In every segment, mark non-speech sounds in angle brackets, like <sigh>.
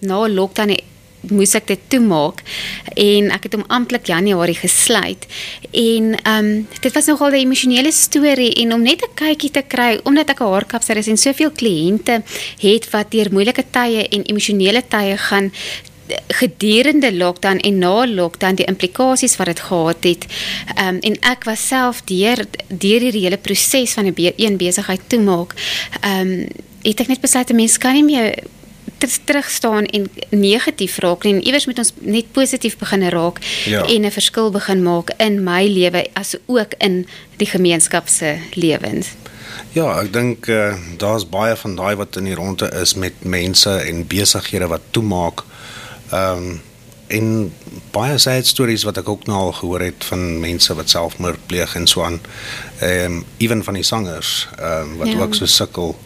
na lockdown moes ek dit toemaak en ek het hom amptelik Januarie gesluit. En ehm um, dit was nogal 'n emosionele storie en om net 'n kykie te kry omdat ek 'n haarkapser is en soveel kliënte het wat deur moeilike tye en emosionele tye gaan gedurende lockdown en na lockdown die implikasies wat dit gehad het. Ehm um, en ek was self deur deur hierdie hele proses van 'n een besigheid toemaak. Ehm um, het ek net besluit 'n mens kan nie meer terug staan en negatief raak nie en iewers moet ons net positief begin raak ja. en 'n verskil begin maak in my lewe as ook in die gemeenskap se lewens. Ja, ek dink uh, daar's baie van daai wat in die ronde is met mense en besighede wat toemaak. Ehm um, en baie sad stories wat ek ook nou al gehoor het van mense wat selfmoord pleeg en so aan. Ehm um, ewen van die sangers ehm um, wat ja. ook so sukkel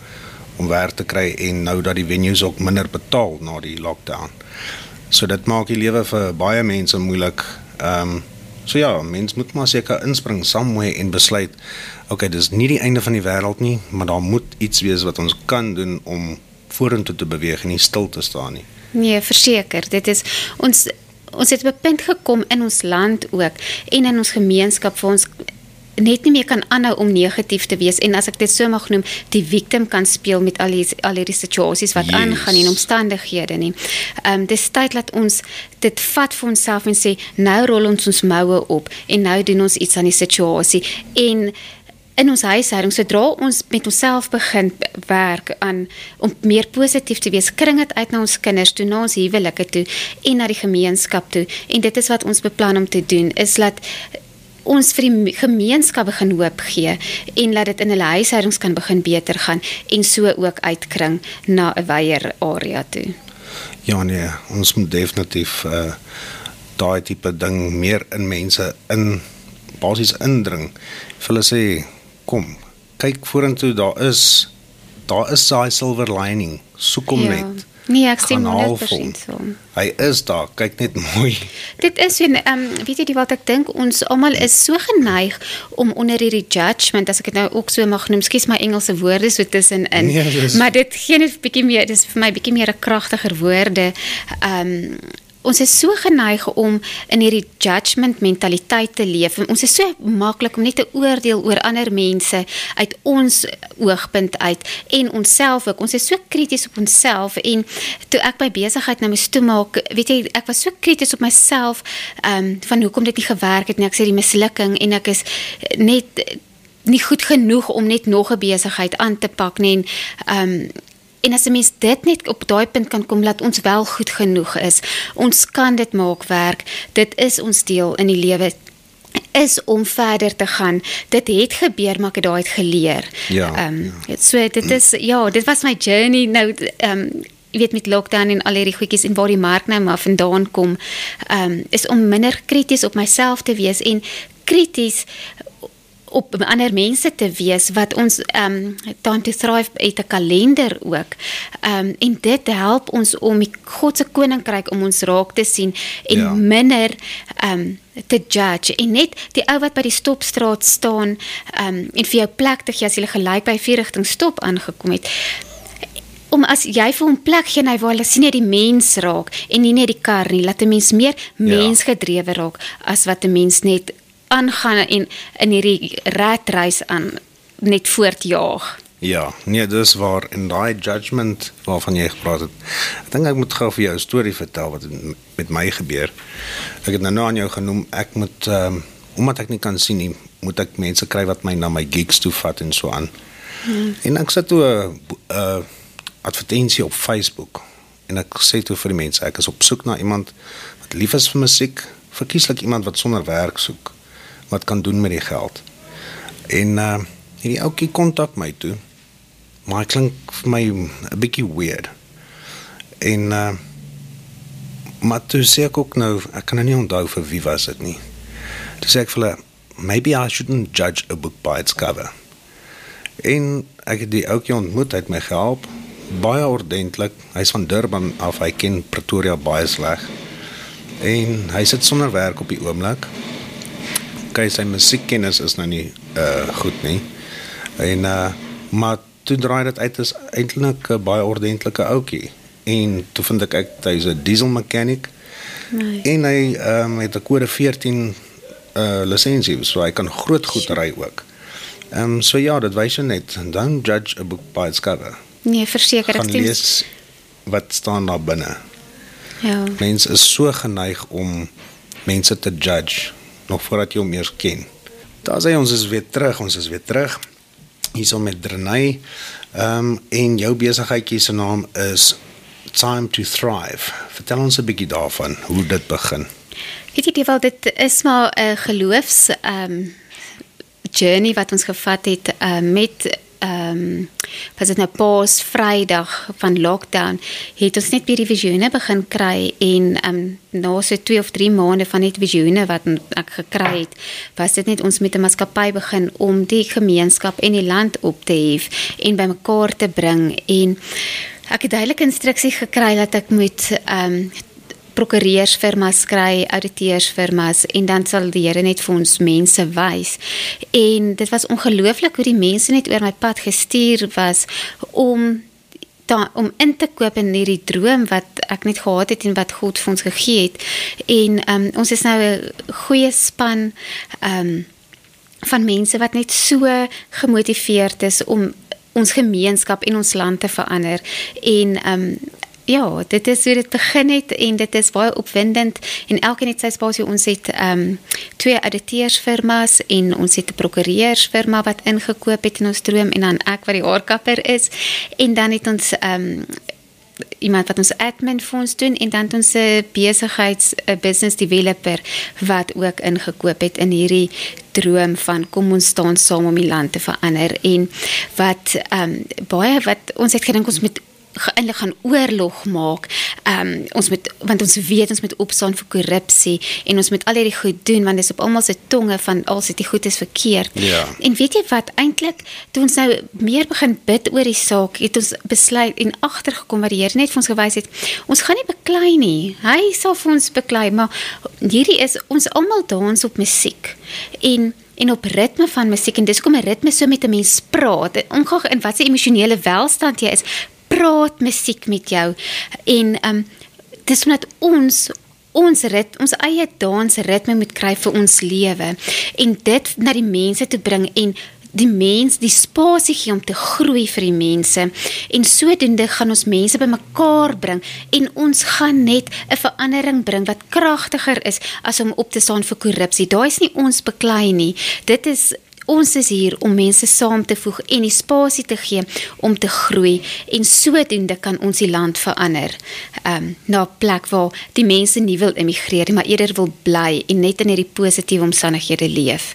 om werk te kry en nou dat die venues ook minder betaal na die lockdown. So dit maak die lewe vir baie mense moeilik. Ehm um, so ja, mense moet maar seker inspring somewhere en besluit, okay, dis nie die einde van die wêreld nie, maar daar moet iets wees wat ons kan doen om vorentoe te beweeg en nie stil te staan nie. Nee, verseker, dit is ons ons het op 'n punt gekom in ons land ook en in ons gemeenskap vir ons net nie meer kan aanhou om negatief te wees en as ek dit so mag noem, die victim kan speel met al die al hierdie situasies wat yes. aangaan en omstandighede nie. Ehm um, dis tyd dat ons dit vat vir onsself en sê nou rol ons ons moue op en nou doen ons iets aan die situasie en in ons huishouding sodra ons met onsself begin werk aan om meer positief te wees kring dit uit na ons kinders toe na ons huwelike toe en na die gemeenskap toe en dit is wat ons beplan om te doen is dat ons vir die gemeenskap begin hoop gee en laat dit in hulle huishoudings kan begin beter gaan en so ook uitkring na 'n wyeer area toe. Ja nee, ons moet definitief uh daai tipe ding meer in mense in basies indring. Vir hulle sê kom, kyk vorentoe, daar is daar is daai silver lining. Soek hom ja. net. Nee, ek sien 100% so. Hy is daar, kyk net mooi. Dit is en ehm um, weet jy die wat ek dink ons almal is so geneig om onder hierdie judgement as ek dit nou ook so mag noem, skus my Engelse woorde so tussenin. Nee, is... Maar dit gee net 'n bietjie meer, dis vir my bietjie meer 'n kragtiger woorde. Ehm um, ons is so geneig om in hierdie judgement mentaliteit te leef. Ons is so maklik om net te oordeel oor ander mense uit ons oogpunt uit en onsself ook. Ons is so krities op onsself en toe ek by besigheid nou moes toemaak, weet jy, ek was so krities op myself ehm um, van hoekom dit nie gewerk het nie. Ek sê die mislukking en ek is net nie goed genoeg om net nog 'n besigheid aan te pak nie en ehm um, En as 'n mens dit net op daai punt kan kom dat ons wel goed genoeg is, ons kan dit maak werk. Dit is ons deel in die lewe is om verder te gaan. Dit het gebeur, maar ek het daai geleer. Ja. Ehm um, ja. so dit is ja, dit was my journey nou ehm um, jy weet met lockdown en al hierdie goedjies en waar die mark nou maar vandaan kom, ehm um, is om minder krities op myself te wees en krities op ander mense te wees wat ons ehm um, time to thrive het 'n kalender ook. Ehm um, en dit help ons om die God se koninkryk om ons raak te sien en ja. minder ehm um, te judge en net die ou wat by die stopstraat staan ehm um, en vir jou plek te gee as jy gelyk by vier rigting stop aangekom het om as jy vir hom plek gee hy wil sien net die mens raak en nie net die kar nie laat 'n mens meer ja. mensgedrewe raak as wat 'n mens net aangaan en in hierdie ratreis aan net voortjaag. Ja, nee, dis waar in daai judgment waarvan jy gepraat het. Ek dink ek moet gou vir jou 'n storie vertel wat met my gebeur. Ek het nou nou aan jou genoem ek moet ehm um, omdat ek nie kan sien nie, moet ek mense kry wat my na my gigs toe vat en so aan. Hmm. En ek sit toe 'n uh, advertensie op Facebook en ek sê toe vir die mense ek is op soek na iemand wat lief is vir musiek, verkieslik iemand wat sonder werk soek wat kan doen met die geld. En uh hierdie ouetjie kontak my toe. Maar klink vir my 'n bietjie weird. En uh maar toe sê ek ook nou, ek kan nou nie onthou vir wie was dit nie. Toe sê ek vir hulle, maybe I shouldn't judge a book by its cover. En ek het die ouetjie ontmoet, hy het my gehelp baie ordentlik. Hy's van Durban af, hy ken Pretoria baie sleg. En hy sit sonder werk op die oomblik okay, sy musiekkennis is nou nie uh goed nie. En uh maar toe draai dit uit is eintlik 'n baie ordentlike ouetjie. en toe vind ek uit hy's 'n diesel mechanic. Nee. En hy ehm um, het 'n kode 14 uh lisensie, so hy kan groot goed ry ook. Ehm um, so ja, dit wys net don't judge a book by its cover. Nee, verseker ek dink lees wat staan daar binne. Ja. Mense is so geneig om mense te judge nog voordat jy hom eers ken. Daar sê ons is weer terug, ons is weer terug. Hierso met Drenay. Ehm um, en jou besigheidjie se naam is Time to Thrive. Vertel ons 'n bietjie daarvan, hoe dit begin. Weet jy, wel dit is maar 'n geloofs ehm um, journey wat ons gevat het uh, met um, was dit nou pas Vrydag van lockdown het ons net weer die visioene begin kry en ehm um, na so 2 of 3 maande van net visioene wat ek gekry het was dit net ons met 'n maatskappy begin om die gemeenskap en die land op te hef en bymekaar te bring. En ek het duidelike instruksies gekry dat ek moet ehm um, prokureursfirmas kry, ouditeursfirmas en dan sal die Here net vir ons mense wys. En dit was ongelooflik hoe die mense net oor my pad gestuur was om da, om in te koop in hierdie droom wat ek net gehad het en wat God vir ons gegee het. En um, ons is nou 'n goeie span um van mense wat net so gemotiveerd is om ons gemeenskap en ons land te verander en um ja, dit is hoe dit begin het en dit is baie opwindend en elkeen het sy spasie. Ons het ehm um, twee auditeursfirmas en ons het 'n prokureursfirma wat ingekoop het in ons droom en dan ek wat die haarkapper is en dan het ons ehm um, iemand wat ons admin vir ons doen en dan ons 'n besigheids 'n business developer wat ook ingekoop het in hierdie droom van kom ons staan saam om die land te verander en wat ehm um, baie wat ons het gedink ons moet eintlik gaan oorlog maak. Ehm um, ons moet want ons weet ons moet opstaan vir korrupsie en ons moet al hierdie goed doen want dit is op almal se tonge van al se die goed is verkeerd. Ja. En weet jy wat eintlik toe ons nou meer begin bid oor die saak, het ons besluit en agtergekom wat die Here net vir ons gewys het. Ons gaan nie beklei nie. Hy sal vir ons beklei, maar hierdie is ons almal dans op musiek. En en op ritme van musiek en dis kom 'n ritme so met 'n mens praat. Ongeag in watter emosionele welstand jy is, praat musiek met jou en ehm um, dis omdat ons ons rit ons eie dans ritme moet kry vir ons lewe en dit na die mense te bring en die mens die spasie gee om te groei vir die mense en sodoende gaan ons mense bymekaar bring en ons gaan net 'n verandering bring wat kragtiger is as om op te staan vir korrupsie. Daai is nie ons beklei nie. Dit is Ons is hier om mense saam te voeg en die spasie te gee om te groei en sodoende kan ons die land verander. Um, na 'n plek waar die mense nie wil immigreer maar eerder wil bly en net in hierdie positiewe omstandighede leef.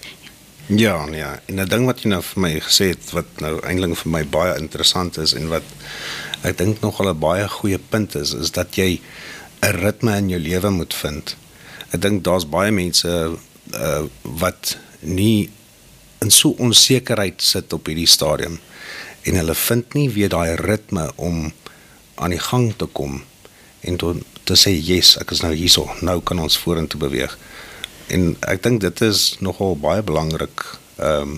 Ja, ja, en 'n ding wat jy nou vir my gesê het wat nou eintlik vir my baie interessant is en wat ek dink nog al 'n baie goeie punt is, is dat jy 'n ritme in jou lewe moet vind. Ek dink daar's baie mense uh, wat nie in so onsekerheid sit op hierdie stadium en hulle vind nie weer daai ritme om aan die gang te kom en te, te sê yes, ek is nou hierso, nou kan ons vorentoe beweeg. En ek dink dit is nogal baie belangrik ehm um,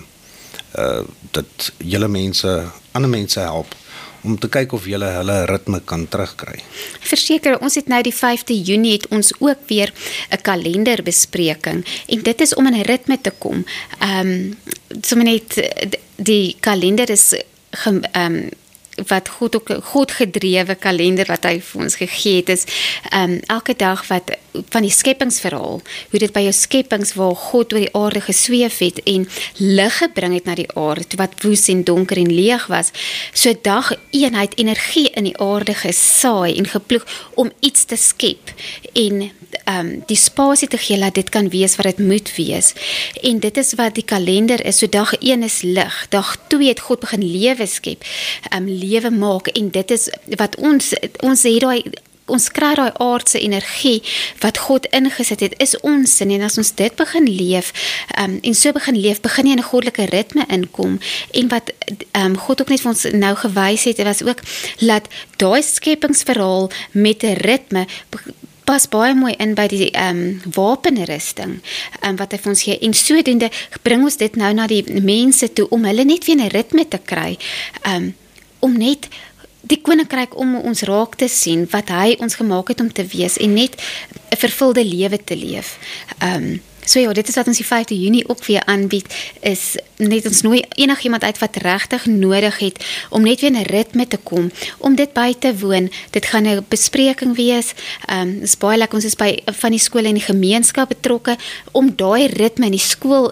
uh dat julle mense ander mense help om te kyk of jy hulle ritme kan terugkry. Verseker, ons het nou die 5de Junie het ons ook weer 'n kalenderbespreking en dit is om in 'n ritme te kom. Ehm um, sommer net die kalender is ehm um, wat God ook God gedrewe kalender wat hy vir ons gegee het is um, elke dag wat van die skepingsverhaal hoe dit by jou skepings waar God oor die aarde gesweef het en lig gebring het na die aarde wat woes en donker en leeg was so dag eenheid energie in die aarde gesaai en geploeg om iets te skep en ehm um, die spasie te gee dat dit kan wees wat dit moet wees. En dit is wat die kalender is. So dag 1 is lig dag 2 het God begin lewe skep ehm um, lewe maak. En dit is wat ons ons het daai ons kry daai aardse energie wat God ingesit het is ons sin. En as ons dit begin leef um, en so begin leef begin jy in 'n goddelike ritme inkom. En wat um, God ook net vir ons nou gewys het was ook dat daai skepingsverhaal met 'n ritme pas baie mooi in by die ehm um, wapenrusting um, wat hy vir ons gee en sodoende bring ons dit nou na die mense toe om hulle net weer 'n ritme te kry um, om net die koninkryk om ons raak te sien wat hy ons gemaak het om te wees en net 'n vervulde lewe te leef. Ehm um, So ja, dit is wat ons die 5de Junie ook weer aanbied is net ons nooi enigiemand uit wat regtig nodig het om net weer 'n ritme te kom om dit by te woon. Dit gaan 'n bespreking wees. Ehm um, dis baie lekker ons is by van die skole en die gemeenskap betrokke om daai ritme in die skool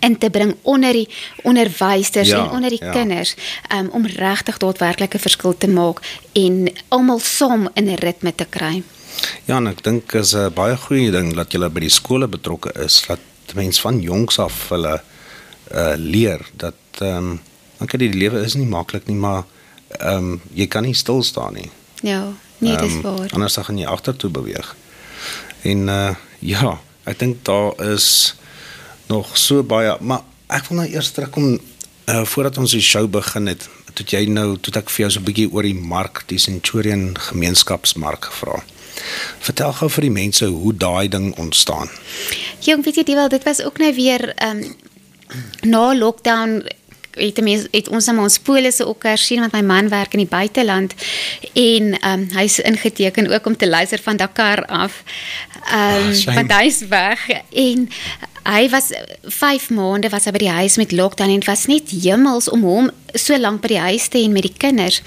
in te bring onder die onderwysers ja, en onder die ja. kinders um, om regtig daadwerklik 'n verskil te maak en almal saam in 'n ritme te kry. Ja, en ek dink is 'n baie goeie ding dat jy by die skole betrokke is, dat mense van jongs af hulle uh leer dat ehm um, ek weet die lewe is nie maklik nie, maar ehm um, jy kan nie stil staan nie. Ja, nee, dis um, waar. Anders dan gaan jy agtertoe beweeg. En uh ja, ek dink daar is nog so baie, maar ek wil nou eers terugkom uh voordat ons die show begin het. Toe jy nou, toe ek vir jou so 'n bietjie oor die mark, die Centurion gemeenskapsmark gevra. Vertel gou vir die mense hoe daai ding ontstaan. Jong, weet jy, wel, dit was ook nou weer ehm um, na lockdown het mens het ons aan ons polisse ook hersien want my man werk in die buiteland en ehm um, hy's ingeteken ook om te luister van Dakar af. Ehm um, want hy's weg en hy was 5 maande was hy by die huis met lockdown en was net hemels om hom so lank by die huis te hê met die kinders.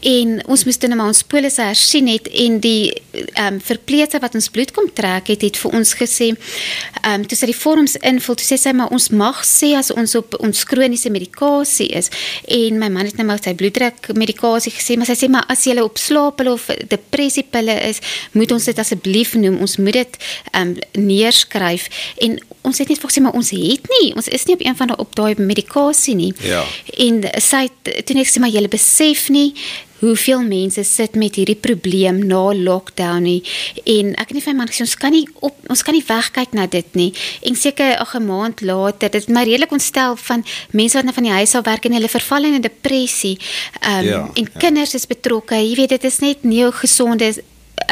En ons moes dan maar ons polisse hersien het en die ehm um, verpleegster wat ons bloed kom trek het het vir ons gesê ehm um, toe sy die vorms invul, toe sê sy maar ons mag sê as ons op ons kroniese medikasie is en my man het nou maar sy bloeddruk medikasie gesê, maar sy sê maar as jy op slaappille of depressie pille is, moet ons dit asseblief noem. Ons moet dit ehm um, neerskryf en ons het net vir sê maar ons het nie, ons is nie op een van daai op daai medikasie nie. Ja. En sy toe net sê maar jy besef nie hoeveel mense sit met hierdie probleem na lockdown nie. En ek het nie vir my man gesê ons kan nie op ons kan nie wegkyk na dit nie. En seker 'n maand later dit is my redelik ontstel van mense wat nou van die huis af werk en hulle verval in 'n depressie. Um, ja, en ja. kinders is betrokke. Jy weet dit is net nie 'n gesonde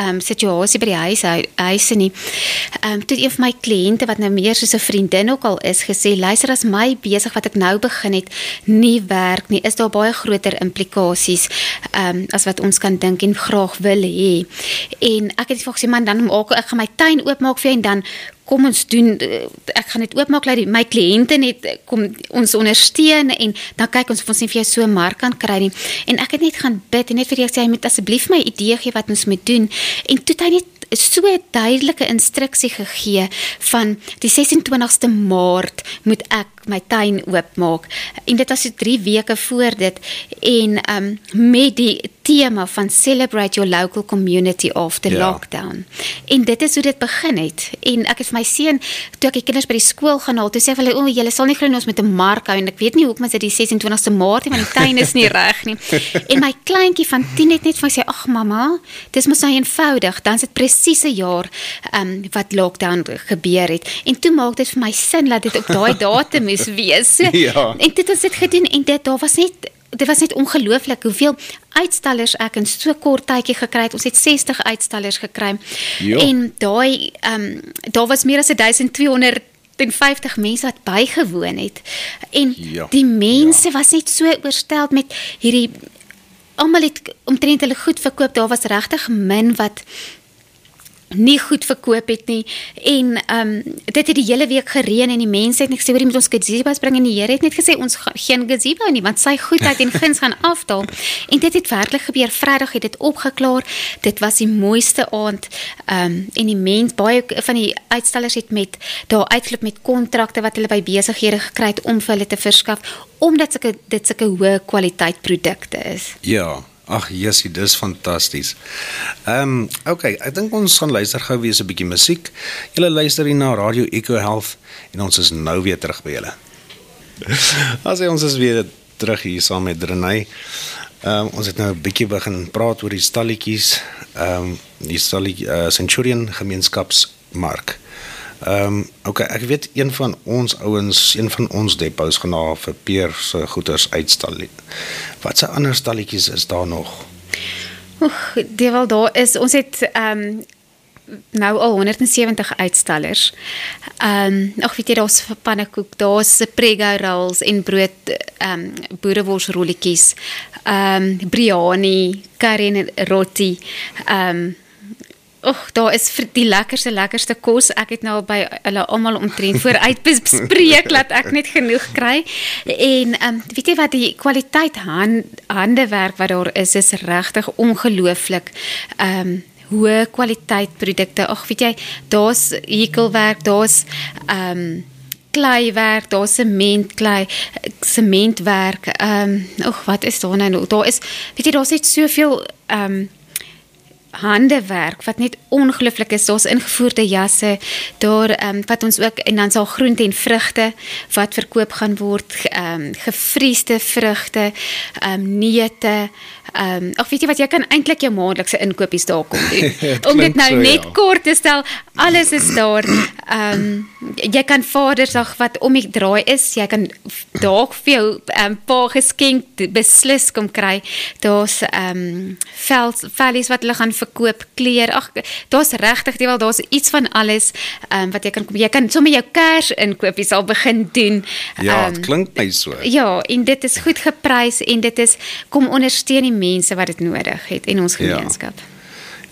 um, situasie by die huis huise nie. Ehm um, toe een van my kliënte wat nou meer soos 'n vriendin ook al is gesê, luister as my besig wat ek nou begin het nie werk nie, is daar baie groter implikasies ehm um, as wat ons kan dink en graag wil hê. En ek het gesê man dan maak ek gaan my tuin oopmaak vir jou en dan kom ons doen eh, ek gaan dit oopmaak dat my kliënte net eh, kom ons ondersteun en dan kyk ons of ons nie vir jou so 'n mark kan kry nie. En ek het net gaan bid en net vir jou sê jy moet asseblief my idee gee wat ons moet doen. En toe het hy net so 'n duidelike instruksie gegee van die 26ste Maart moet ek my tuin oopmaak. En dit was so 3 weke voor dit. En um met die tema van celebrate your local community after ja. lockdown. En dit is hoe dit begin het. En ek het vir my seun toe ek die kinders by die skool gaan haal, toe sê hulle o, julle sal nie glo ons met 'n mark hou en ek weet nie hoekom is dit die 26ste Maart nie want die tuin is nie <laughs> reg nie. En my kleintjie van 10 het net vir my sê ag mamma, dis mos nou eenvoudig, dan is dit presies 'n jaar um wat lockdown gebeur het. En toe maak dit vir my sin dat dit op daai <laughs> datum moes wees. Ja. En dit het sit gedien en dit daar was net dit was net ongelooflik hoeveel uitstallers ek in so kort tydjie gekry het. Ons het 60 uitstallers gekry. Jo. En daai ehm um, daar was meer as 1200 en 50 mense wat bygewoon het. En ja, die mense ja. was net so oorstel met hierdie almal het omtrent hulle goed verkoop. Daar was regtig min wat nie goed verkoop het nie. En ehm um, dit het die hele week gereën en die mense het net gesê hoor jy moet ons gazebos bring en die Here het net gesê ons geen gazebo nie want sy goedheid en guns gaan afdaal. <laughs> En dit het werklik gebeur. Vrydag het dit opgeklaar. Dit was die mooiste aand ehm um, en die mens baie van die uitstallers het met daar uitgeloop met kontrakte wat hulle by besighede gekry het om vir hulle te verskaf omdat sulke dit sulke hoë kwaliteit produkte is. Ja Ag, Jessie, dis fantasties. Ehm, um, okay, ek dink ons gaan luister gou weer 'n bietjie musiek. Julle luister hier na Radio Eco Health en ons is nou weer terug by julle. <laughs> As ons is weer terug hier saam met Renay. Ehm um, ons het nou 'n bietjie begin praat oor die stalletjies, ehm um, die stalletjie uh, Centurion gemeenskapsmark. Ehm um, okay, ek weet een van ons ouens, een van ons depots gaan na vir Peer se goederes uitstal. Wat se ander stalletjies is daar nog? Oeg, die wel daar is. Ons het ehm um, nou al 170 uitstallers. Ehm um, ag weet jy daar's pannekoek, daar's prego rolls en brood ehm um, boerewors rolletjies. ehm um, Briani, Karen Rotti, ehm um, Och, daar is vir die lekkerste lekkerste kos. Ek het nou by hulle almal omtrent vooruit bespreek dat ek net genoeg kry. En ehm um, weet jy wat die kwaliteit hand, handewerk wat daar is is regtig ongelooflik. Ehm um, hoë kwaliteit produkte. Ag, weet jy, daar's hekelwerk, daar's ehm um, kleiwerk, daar's sement, klei, sementwerk. Ehm um, ag, wat is daar nou? Daar is weet jy, daar's net soveel ehm um, handewerk wat net ongelooflik is. Daar's ingevoerde jasse, daar ehm um, wat ons ook en dan sal groente en vrugte wat verkoop gaan word, ehm um, gefriesde vrugte, ehm um, neute. Ehm um, ag weet jy wat jy kan eintlik jou maandelikse inkopies daar kom doen. <laughs> Om dit nou so, net ja. kort te stel, alles is daar. Ehm um, jy kan Vadersdag wat om die draai is, jy kan dalk vir jou ehm um, pa geskenk beslis kom kry. Daar's ehm um, vel vellies wat hulle gaan verkoop, kleer. Ag, daar's regtig, jy wel, daar's iets van alles ehm um, wat jy kan. Jy kan sommer jou kers inkopies al begin doen. Ja, dit um, klink my so. Ja, en dit is goed geprys en dit is kom ondersteun die mense wat dit nodig het in ons ja. gemeenskap. Ja.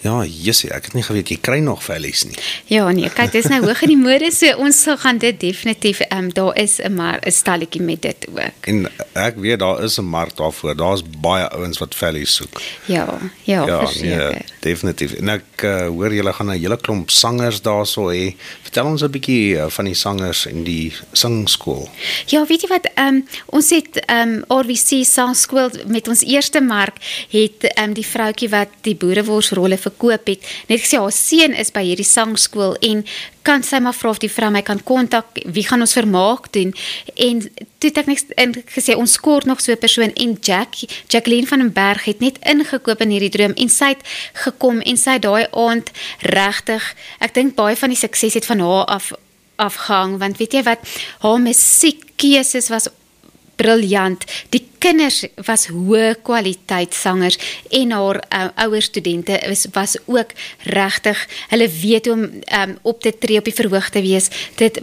Ja, Jessie, ek het nie geweet jy kry nog vellies nie. Ja, nee, kyk, dit is nou hoog in die mode, so ons sal gaan dit definitief ehm um, daar is 'n maar 'n stalletjie met dit ook. En ek weet daar is 'n mark daarvoor. Daar's baie ouens wat vellies soek. Ja, ja, ja verseker. Nee, definitief. En ek uh, hoor julle gaan 'n hele klomp sangers daarso hê. Vertel ons 'n bietjie uh, van die sangers en die singskool. Ja, weet jy wat, ehm um, ons het ehm um, RVC sangskool met ons eerste mark het ehm um, die vroutjie wat die boereworsrolle gekoop het, net gesê haar seun is by hierdie sangskool en kan sy maar vra of die vrou my kan kontak, wie gaan ons vermaak doen? En toe het ek net en gesê ons kort nog so 'n persoon en Jack, Jacqueline van den Berg het net ingekoop in hierdie droom en sy het gekom en sy daai aand regtig, ek dink baie van die sukses het van haar af afhang want weet jy wat haar musiekkeuses was briljant. Die kinders was hoë kwaliteit sangers en haar uh, ouer studente was was ook regtig. Hulle weet hoe om um, op te tree op die verhoog te wees. Dit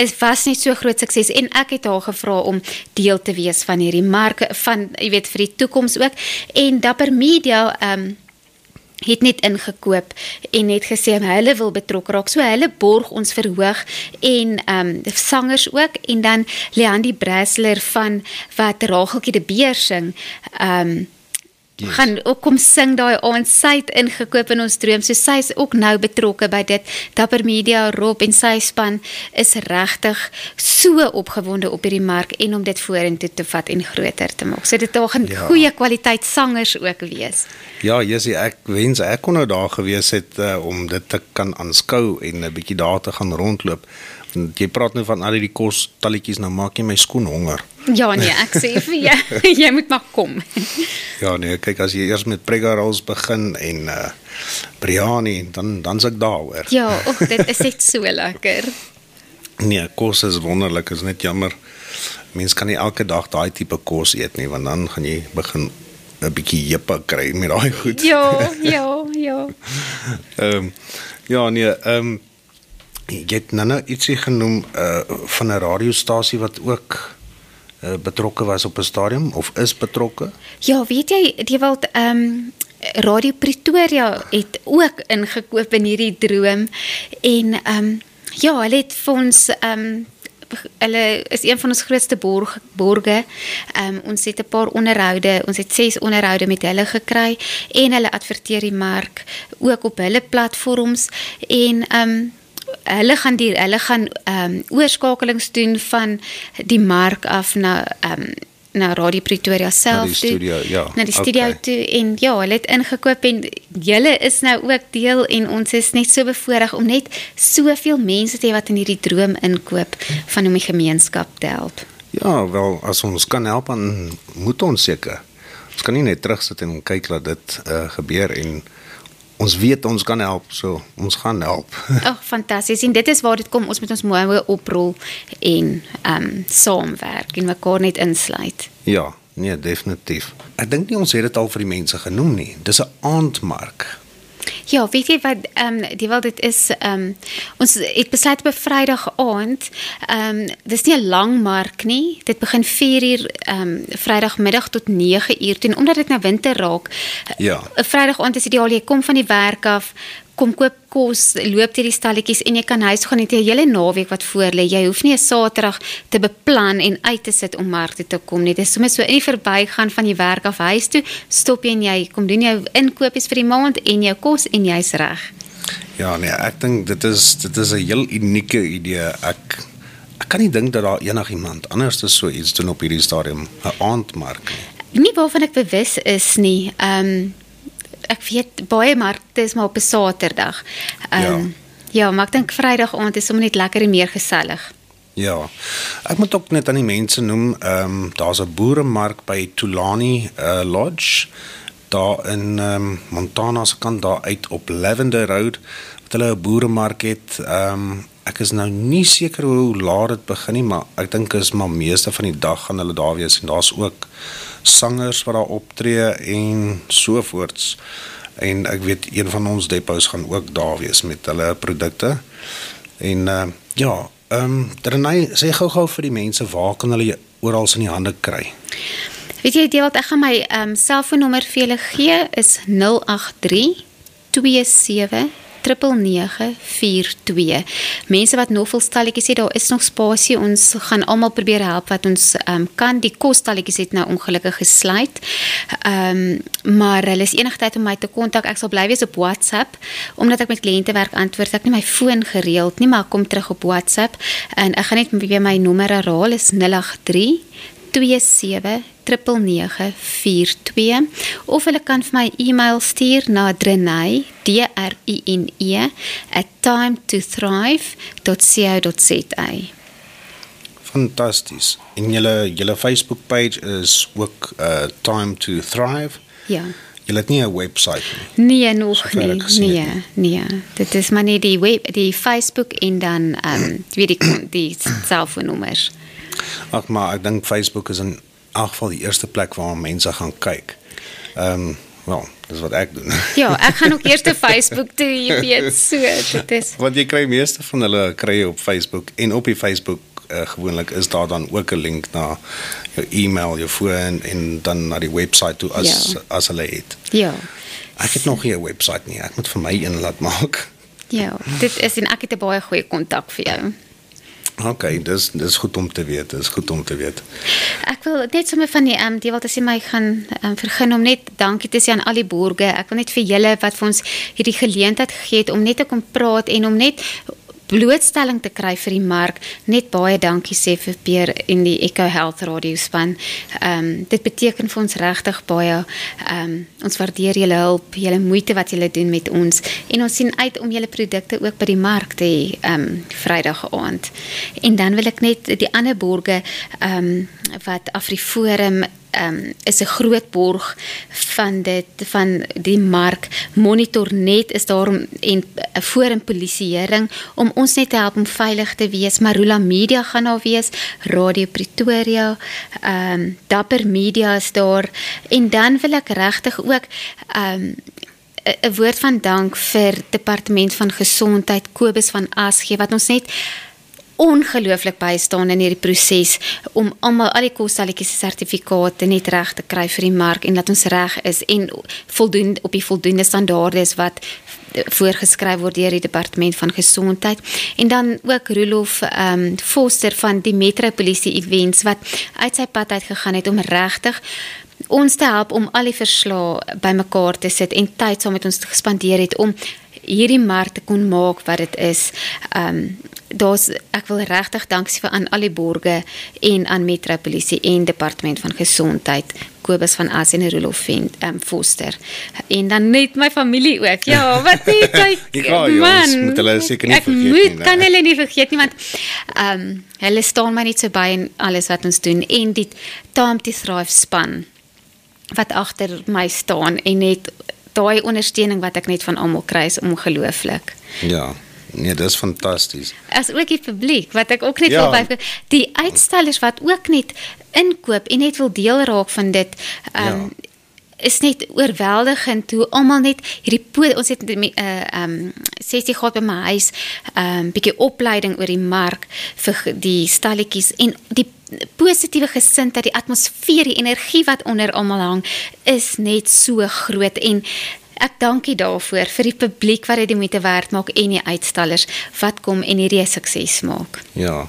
is was nie so groot sukses en ek het haar gevra om deel te wees van hierdie mark van jy weet vir die toekoms ook en Dapper Media um, het net ingekoop en het gesê hulle wil betrokke raak. So hulle borg ons verhoog en ehm um, sangers ook en dan Leandi Brasler van wat Rageltjie die beer sing. Ehm um, Yes. gaan ook kom sing daai aand. Sy het ingekoop in ons droom so sy is ook nou betrokke by dit. Dapper Media Rob en sy span is regtig so opgewonde op hierdie mark en om dit vorentoe te vat en groter te maak. So dit daar gaan ja. goeie kwaliteit sangers ook wees. Ja Jessie ek wens ek kon nou daar gewees het uh, om dit te kan aanskou en 'n bietjie daar te gaan rondloop jy praat nou van al die kos talletjies nou maak jy my skoen honger. Ja nee, ek sê vir jou, <laughs> jy moet maar kom. <laughs> ja nee, kyk as jy eers met prega rolls begin en uh biryani dan dan's ek daar hoor. ja, och dit is net so lekker. <laughs> Nee, kos is wonderlik, is net jammer. Mens kan nie elke dag daai tipe kos eet nie want dan gaan jy begin 'n bietjie jippe kry met daai goed. ja, ja, ja. Ehm um, ja nee, ehm um, jy het nou nou ietsie genoem uh van 'n radiostasie wat ook uh, betrokke was op 'n stadium of is betrokke? Ja, weet jy, jy wil ehm um, Radio Pretoria het ook ingekoop in hierdie droom en ehm um, ja, hulle het vir ons ehm um, hulle is een van ons grootste borg, borge. Ehm um, ons het 'n paar onderhoude, ons het 6 onderhoude met hulle gekry en hulle adverteer die mark ook op hulle platforms en ehm um, hulle gaan die hulle gaan ehm um, oorskakelings doen van die mark af na ehm um, na Radio Pretoria self na die studio toe, ja na die studio okay. toe en ja hulle het ingekoop en julle is nou ook deel en ons is net so bevoorreg om net soveel mense te hê wat in hierdie droom inkoop van om die gemeenskap te help. Ja wel as ons kan help dan moet ons seker. Ons kan nie net terugsit en kyk dat dit uh, gebeur en ons weet ons kan help, so ons gaan help. <laughs> Ag, fantasties. En dit is waar dit kom, ons moet ons mooi oprol en ehm um, saamwerk en mekaar net insluit. Ja, nee, definitief. Ek dink nie ons het dit al vir die mense genoem nie. Dis 'n aandmark. Ja, weet jy wat ehm um, die wel dit is ehm um, ons het besluit op Vrydag aand ehm um, dis nie 'n lang mark nie. Dit begin 4 uur ehm um, Vrydagmiddag tot 9 uur toe omdat dit nou winter raak. Ja. 'n Vrydag aand is ideaal jy kom van die werk af kom koop kos, loop deur die stalletjies en jy kan huis gaan net 'n hele naweek wat voor lê. Jy hoef nie 'n Saterdag te beplan en uit te sit om mark toe te kom nie. Dit is sommer so in die verbygaan van die werk af huis toe, stop jy en jy kom doen jou inkopies vir die maand en jou kos en jy's reg. Ja, nee, ek dink dit is dit is 'n heel unieke idee. Ek ek kan nie dink dat daar enigiemand anders is so iets doen op hierdie stadium, 'n aandmark nie. Nie waarvan ek bewus is nie. Ehm um, ek weet baie markte is maar op 'n Saterdag. Ehm um, ja. ja, maar ek dink Vrydag aand is sommer net lekker en meer gesellig. Ja. Ek moet ook net aan die mense noem, ehm um, daar's 'n boeremark by Tulani uh, Lodge daar in ehm um, Montana se kant daar uit op Lavender Road wat hulle 'n boeremark het. Ehm um, ek is nou nie seker hoe laat dit begin nie, maar ek dink is maar meeste van die dag gaan hulle daar wees en daar's ook sangers wat daar optree en so voorts. En ek weet een van ons depots gaan ook daar wees met hulle produkte. En uh, ja, ehm um, Renay sê gou-gou vir die mense waar kan hulle oral in die hande kry? Weet jy, wat ek gaan my ehm um, selfoonnommer vir julle gee is 083 27 0942. Mense wat nog vol stalletjies het, daar is nog spasie. Ons gaan almal probeer help wat ons um, kan. Die kosstalletjies het nou ongelukkig gesluit. Ehm um, maar hulle is enigtyd om my te kontak. Ek sal bly wees op WhatsApp omdat ek met kliënte werk antwoord ek nie my foon gereeld nie, maar kom terug op WhatsApp en ek gaan net weer my nommer herhaal is 083 27 0942 of hulle kan vir my e-mail stuur na drenay d r e n e @timetothrive.co.za Fantasties. En julle julle Facebook page is ook uh time to thrive. Ja. Julle het nie 'n webwerf nie. Nee, nog nie. Nee, nee. Dit is maar net die web die Facebook en dan ehm um, wie die die selfoonnommers. Ag maar ek dink Facebook is 'n elk geval die eerste plek waar mense gaan kyk. Ehm um, wel, dis wat ek doen. <laughs> Ja, ek gaan ook eers te <laughs> Facebook toe, jy weet, so dit is. Want jy kry meeste van hulle kry op Facebook en op die Facebook uh, gewoonlik is daar dan ook 'n link na jou e-mail, jou foon en dan na die webwerf toe as ja. as hulle het. Ja. Ek het nog nie 'n webwerf nie. Ek moet vir my een laat maak. Ja, dit is en ek het 'n baie goeie kontak vir jou. OK, dis dis goed om te weet. Dis goed om te weet. Ek wil net sommer van die ehm um, die wat as jy my gaan um, vergun om net dankie te sê aan al die borgers. Ek wil net vir julle wat vir ons hierdie geleentheid gegee het om net te kom praat en om net blootstelling te kry vir die mark. Net baie dankie sê vir Peer en die Echo Health Radio span. Ehm um, dit beteken vir ons regtig baie. Ehm um, ons waardeer julle hulp, julle moeite wat julle doen met ons en ons sien uit om julle produkte ook by die mark te hê ehm um, Vrydag aand. En dan wil ek net die ander borgers ehm um, wat Afriforum um, is 'n groot borg van dit van die mark. Monitor net is daar om en 'n forum polisieering om ons net te help om veilig te wees. Marula Media gaan daar wees Radio Pretoria ehm um, Dapper Media is daar. En dan wil ek regtig ook ehm um, 'n woord van dank vir departement van gesondheid Kobus van Asgee wat ons net ongelooflik bystaan in hierdie proses om almal al die kostalletjies se sertifikate net reg te kry vir die mark en dat ons reg is en voldoen op die voldoende standaarde is wat voorgeskryf word deur die departement van gesondheid en dan ook Rolof ehm um, Foster van die Metropolisie Events wat uit sy pad uit gegaan het om regtig ons te help om al die verslae bymekaar te sit en tyd saam met ons te spandeer het om hierdie mark te kon maak wat dit is. Ehm um, daar's ek wil regtig dankie vir aan al die borgers en aan Metropolisie en Departement van Gesondheid Kobus van As en Rolof en um, Foster en dan net my familie ook. Ja, wat <laughs> net kyk. ja, man, moet hulle seker nie vergeet nie. Ek moet kan hulle nie vergeet nie want ehm um, hulle staan my net so by in alles wat ons doen en die Time to Thrive span wat agter my staan en net daai ondersteuning wat ek net van almal kry is ongelooflik. Ja. Nee, dit is fantasties. As ook die publiek wat ek ook net ja. wil by die uitstallers wat ook net inkoop en net wil deel raak van dit. Um, ja. is net oorweldigend hoe almal net hierdie ons het 'n uh, um sessie gehad by my huis um bietjie opleiding oor die mark vir die stalletjies en die positiewe gesindheid die atmosfeer die energie wat onder almal hang is net so groot en Ek dankie daarvoor vir die publiek wat dit die moeite werd maak en die uitstallers wat kom en hierdie 'n sukses maak. Ja.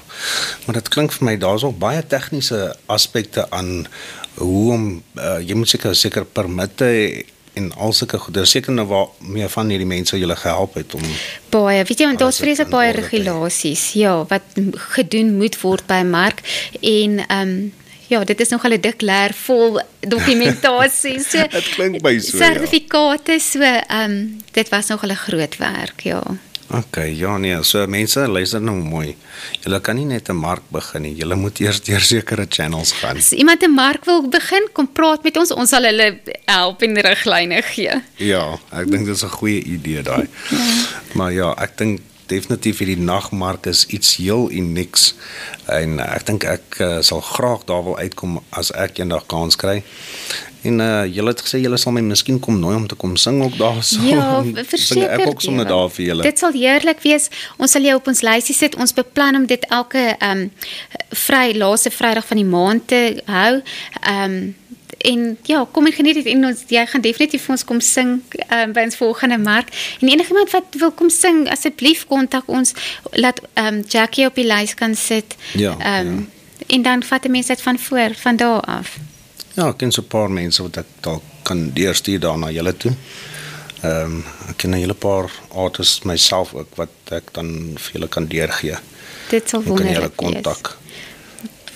Maar dit klink vir my daar's ook baie tegniese aspekte aan hoe om uh, jy moet seker seker permitte en alsulke goeie seker nou waar meer van hierdie mense julle gehelp het om baie weet jy want daar's vreeslik baie regulasies ja wat gedoen moet word by mark en ehm um, Ja, dit is nogal 'n dik leer vol dokumentasie. <laughs> So Dit klink by so. Sertifikate ja. so ehm um, dit was nogal 'n groot werk, ja. OK, ja nee, so mense luister nou mooi. Julle kan nie net 'n mark begin nie. Julle moet eers deur sekere channels gaan. As iemand 'n mark wil begin, kom praat met ons. Ons sal hulle help en riglyne gee. Ja, ek dink dit is 'n goeie idee daai. ja. Maar ja, ek dink definitief hierdie nagmark is iets heel unieks en ek dink ek uh, sal graag daar wil uitkom as ek eendag kans kry. En uh julle het gesê julle sal my miskien kom nooi om te kom sing ook daar so. Ja, <laughs> verseker. Ek ook sommer daar vir julle. Dit sal heerlik wees. Ons sal jou op ons lysie sit. Ons beplan om dit elke um vry laaste Vrydag van die maand te hou. Um en ja, kom en geniet dit en ons jy gaan definitief vir ons kom sing um, by ons volgende mark. En enigiemand wat wil kom sing, asseblief kontak ons. Laat ehm um, Jackie op die lys kan sit. Ja. Ehm um, ja. en dan vat die mense dit van voor van daar af. Ja, ek ken so 'n paar mense wat ek dalk kan deurstuur daar na julle toe. Ehm um, ek ken 'n hele paar artists myself ook wat ek dan vir julle kan deurgee. Dit sal wonderlik wees. Kan julle kontak?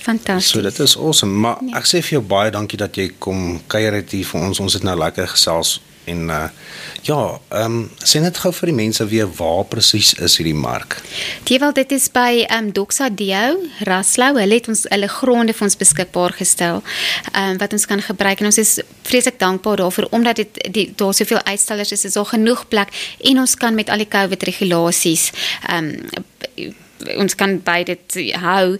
Fantasties. So dit is awesome, maar nee. ek sê vir jou baie dankie dat jy kom kuier het hier vir ons. Ons het nou lekker gesels en uh ja, ehm um, sê net gou vir die mense weer waar presies is hierdie mark. Diewel dit is by ehm um, Doxa Dio, Raslou. Hulle het ons hulle gronde vir ons beskikbaar gestel. Ehm um, wat ons kan gebruik en ons is vreeslik dankbaar daarvoor omdat dit die daar soveel uitstallers is, is daar genoeg plek en ons kan met al die COVID regulasies ehm um, ons kan by dit hou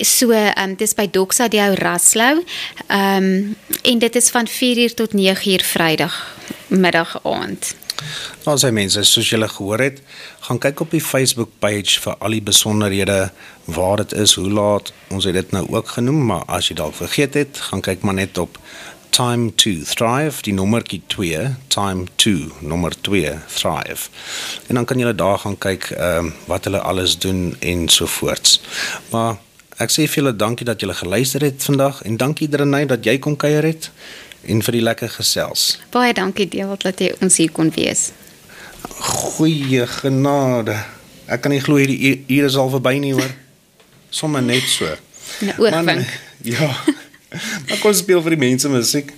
so ehm um, dis by Doxa die ou Raslou. Ehm um, en dit is van 4uur tot 9uur Vrydag middag aand. Nou sê mense, soos julle gehoor het, gaan kyk op die Facebook page vir al die besonderhede waar dit is, hoe laat. Ons het dit nou ook genoem, maar as jy dalk vergeet het, gaan kyk maar net op time to thrive die nommertjie 2 time to nommer 2 thrive. En dan kan jy daar gaan kyk ehm um, wat hulle alles doen en so voorts. Maar ek sê vir julle dankie dat julle geluister het vandag en dankie Drenay dat jy kom kuier het en vir die lekker gesels. Baie dankie Dewald dat jy ons hier kon wees. Goeie genade. Ek kan nie glo hierdie ure is al verby nie hoor. Sommer net so. 'n oorwink <laughs> ja Maar kom speel vir die mense musiek.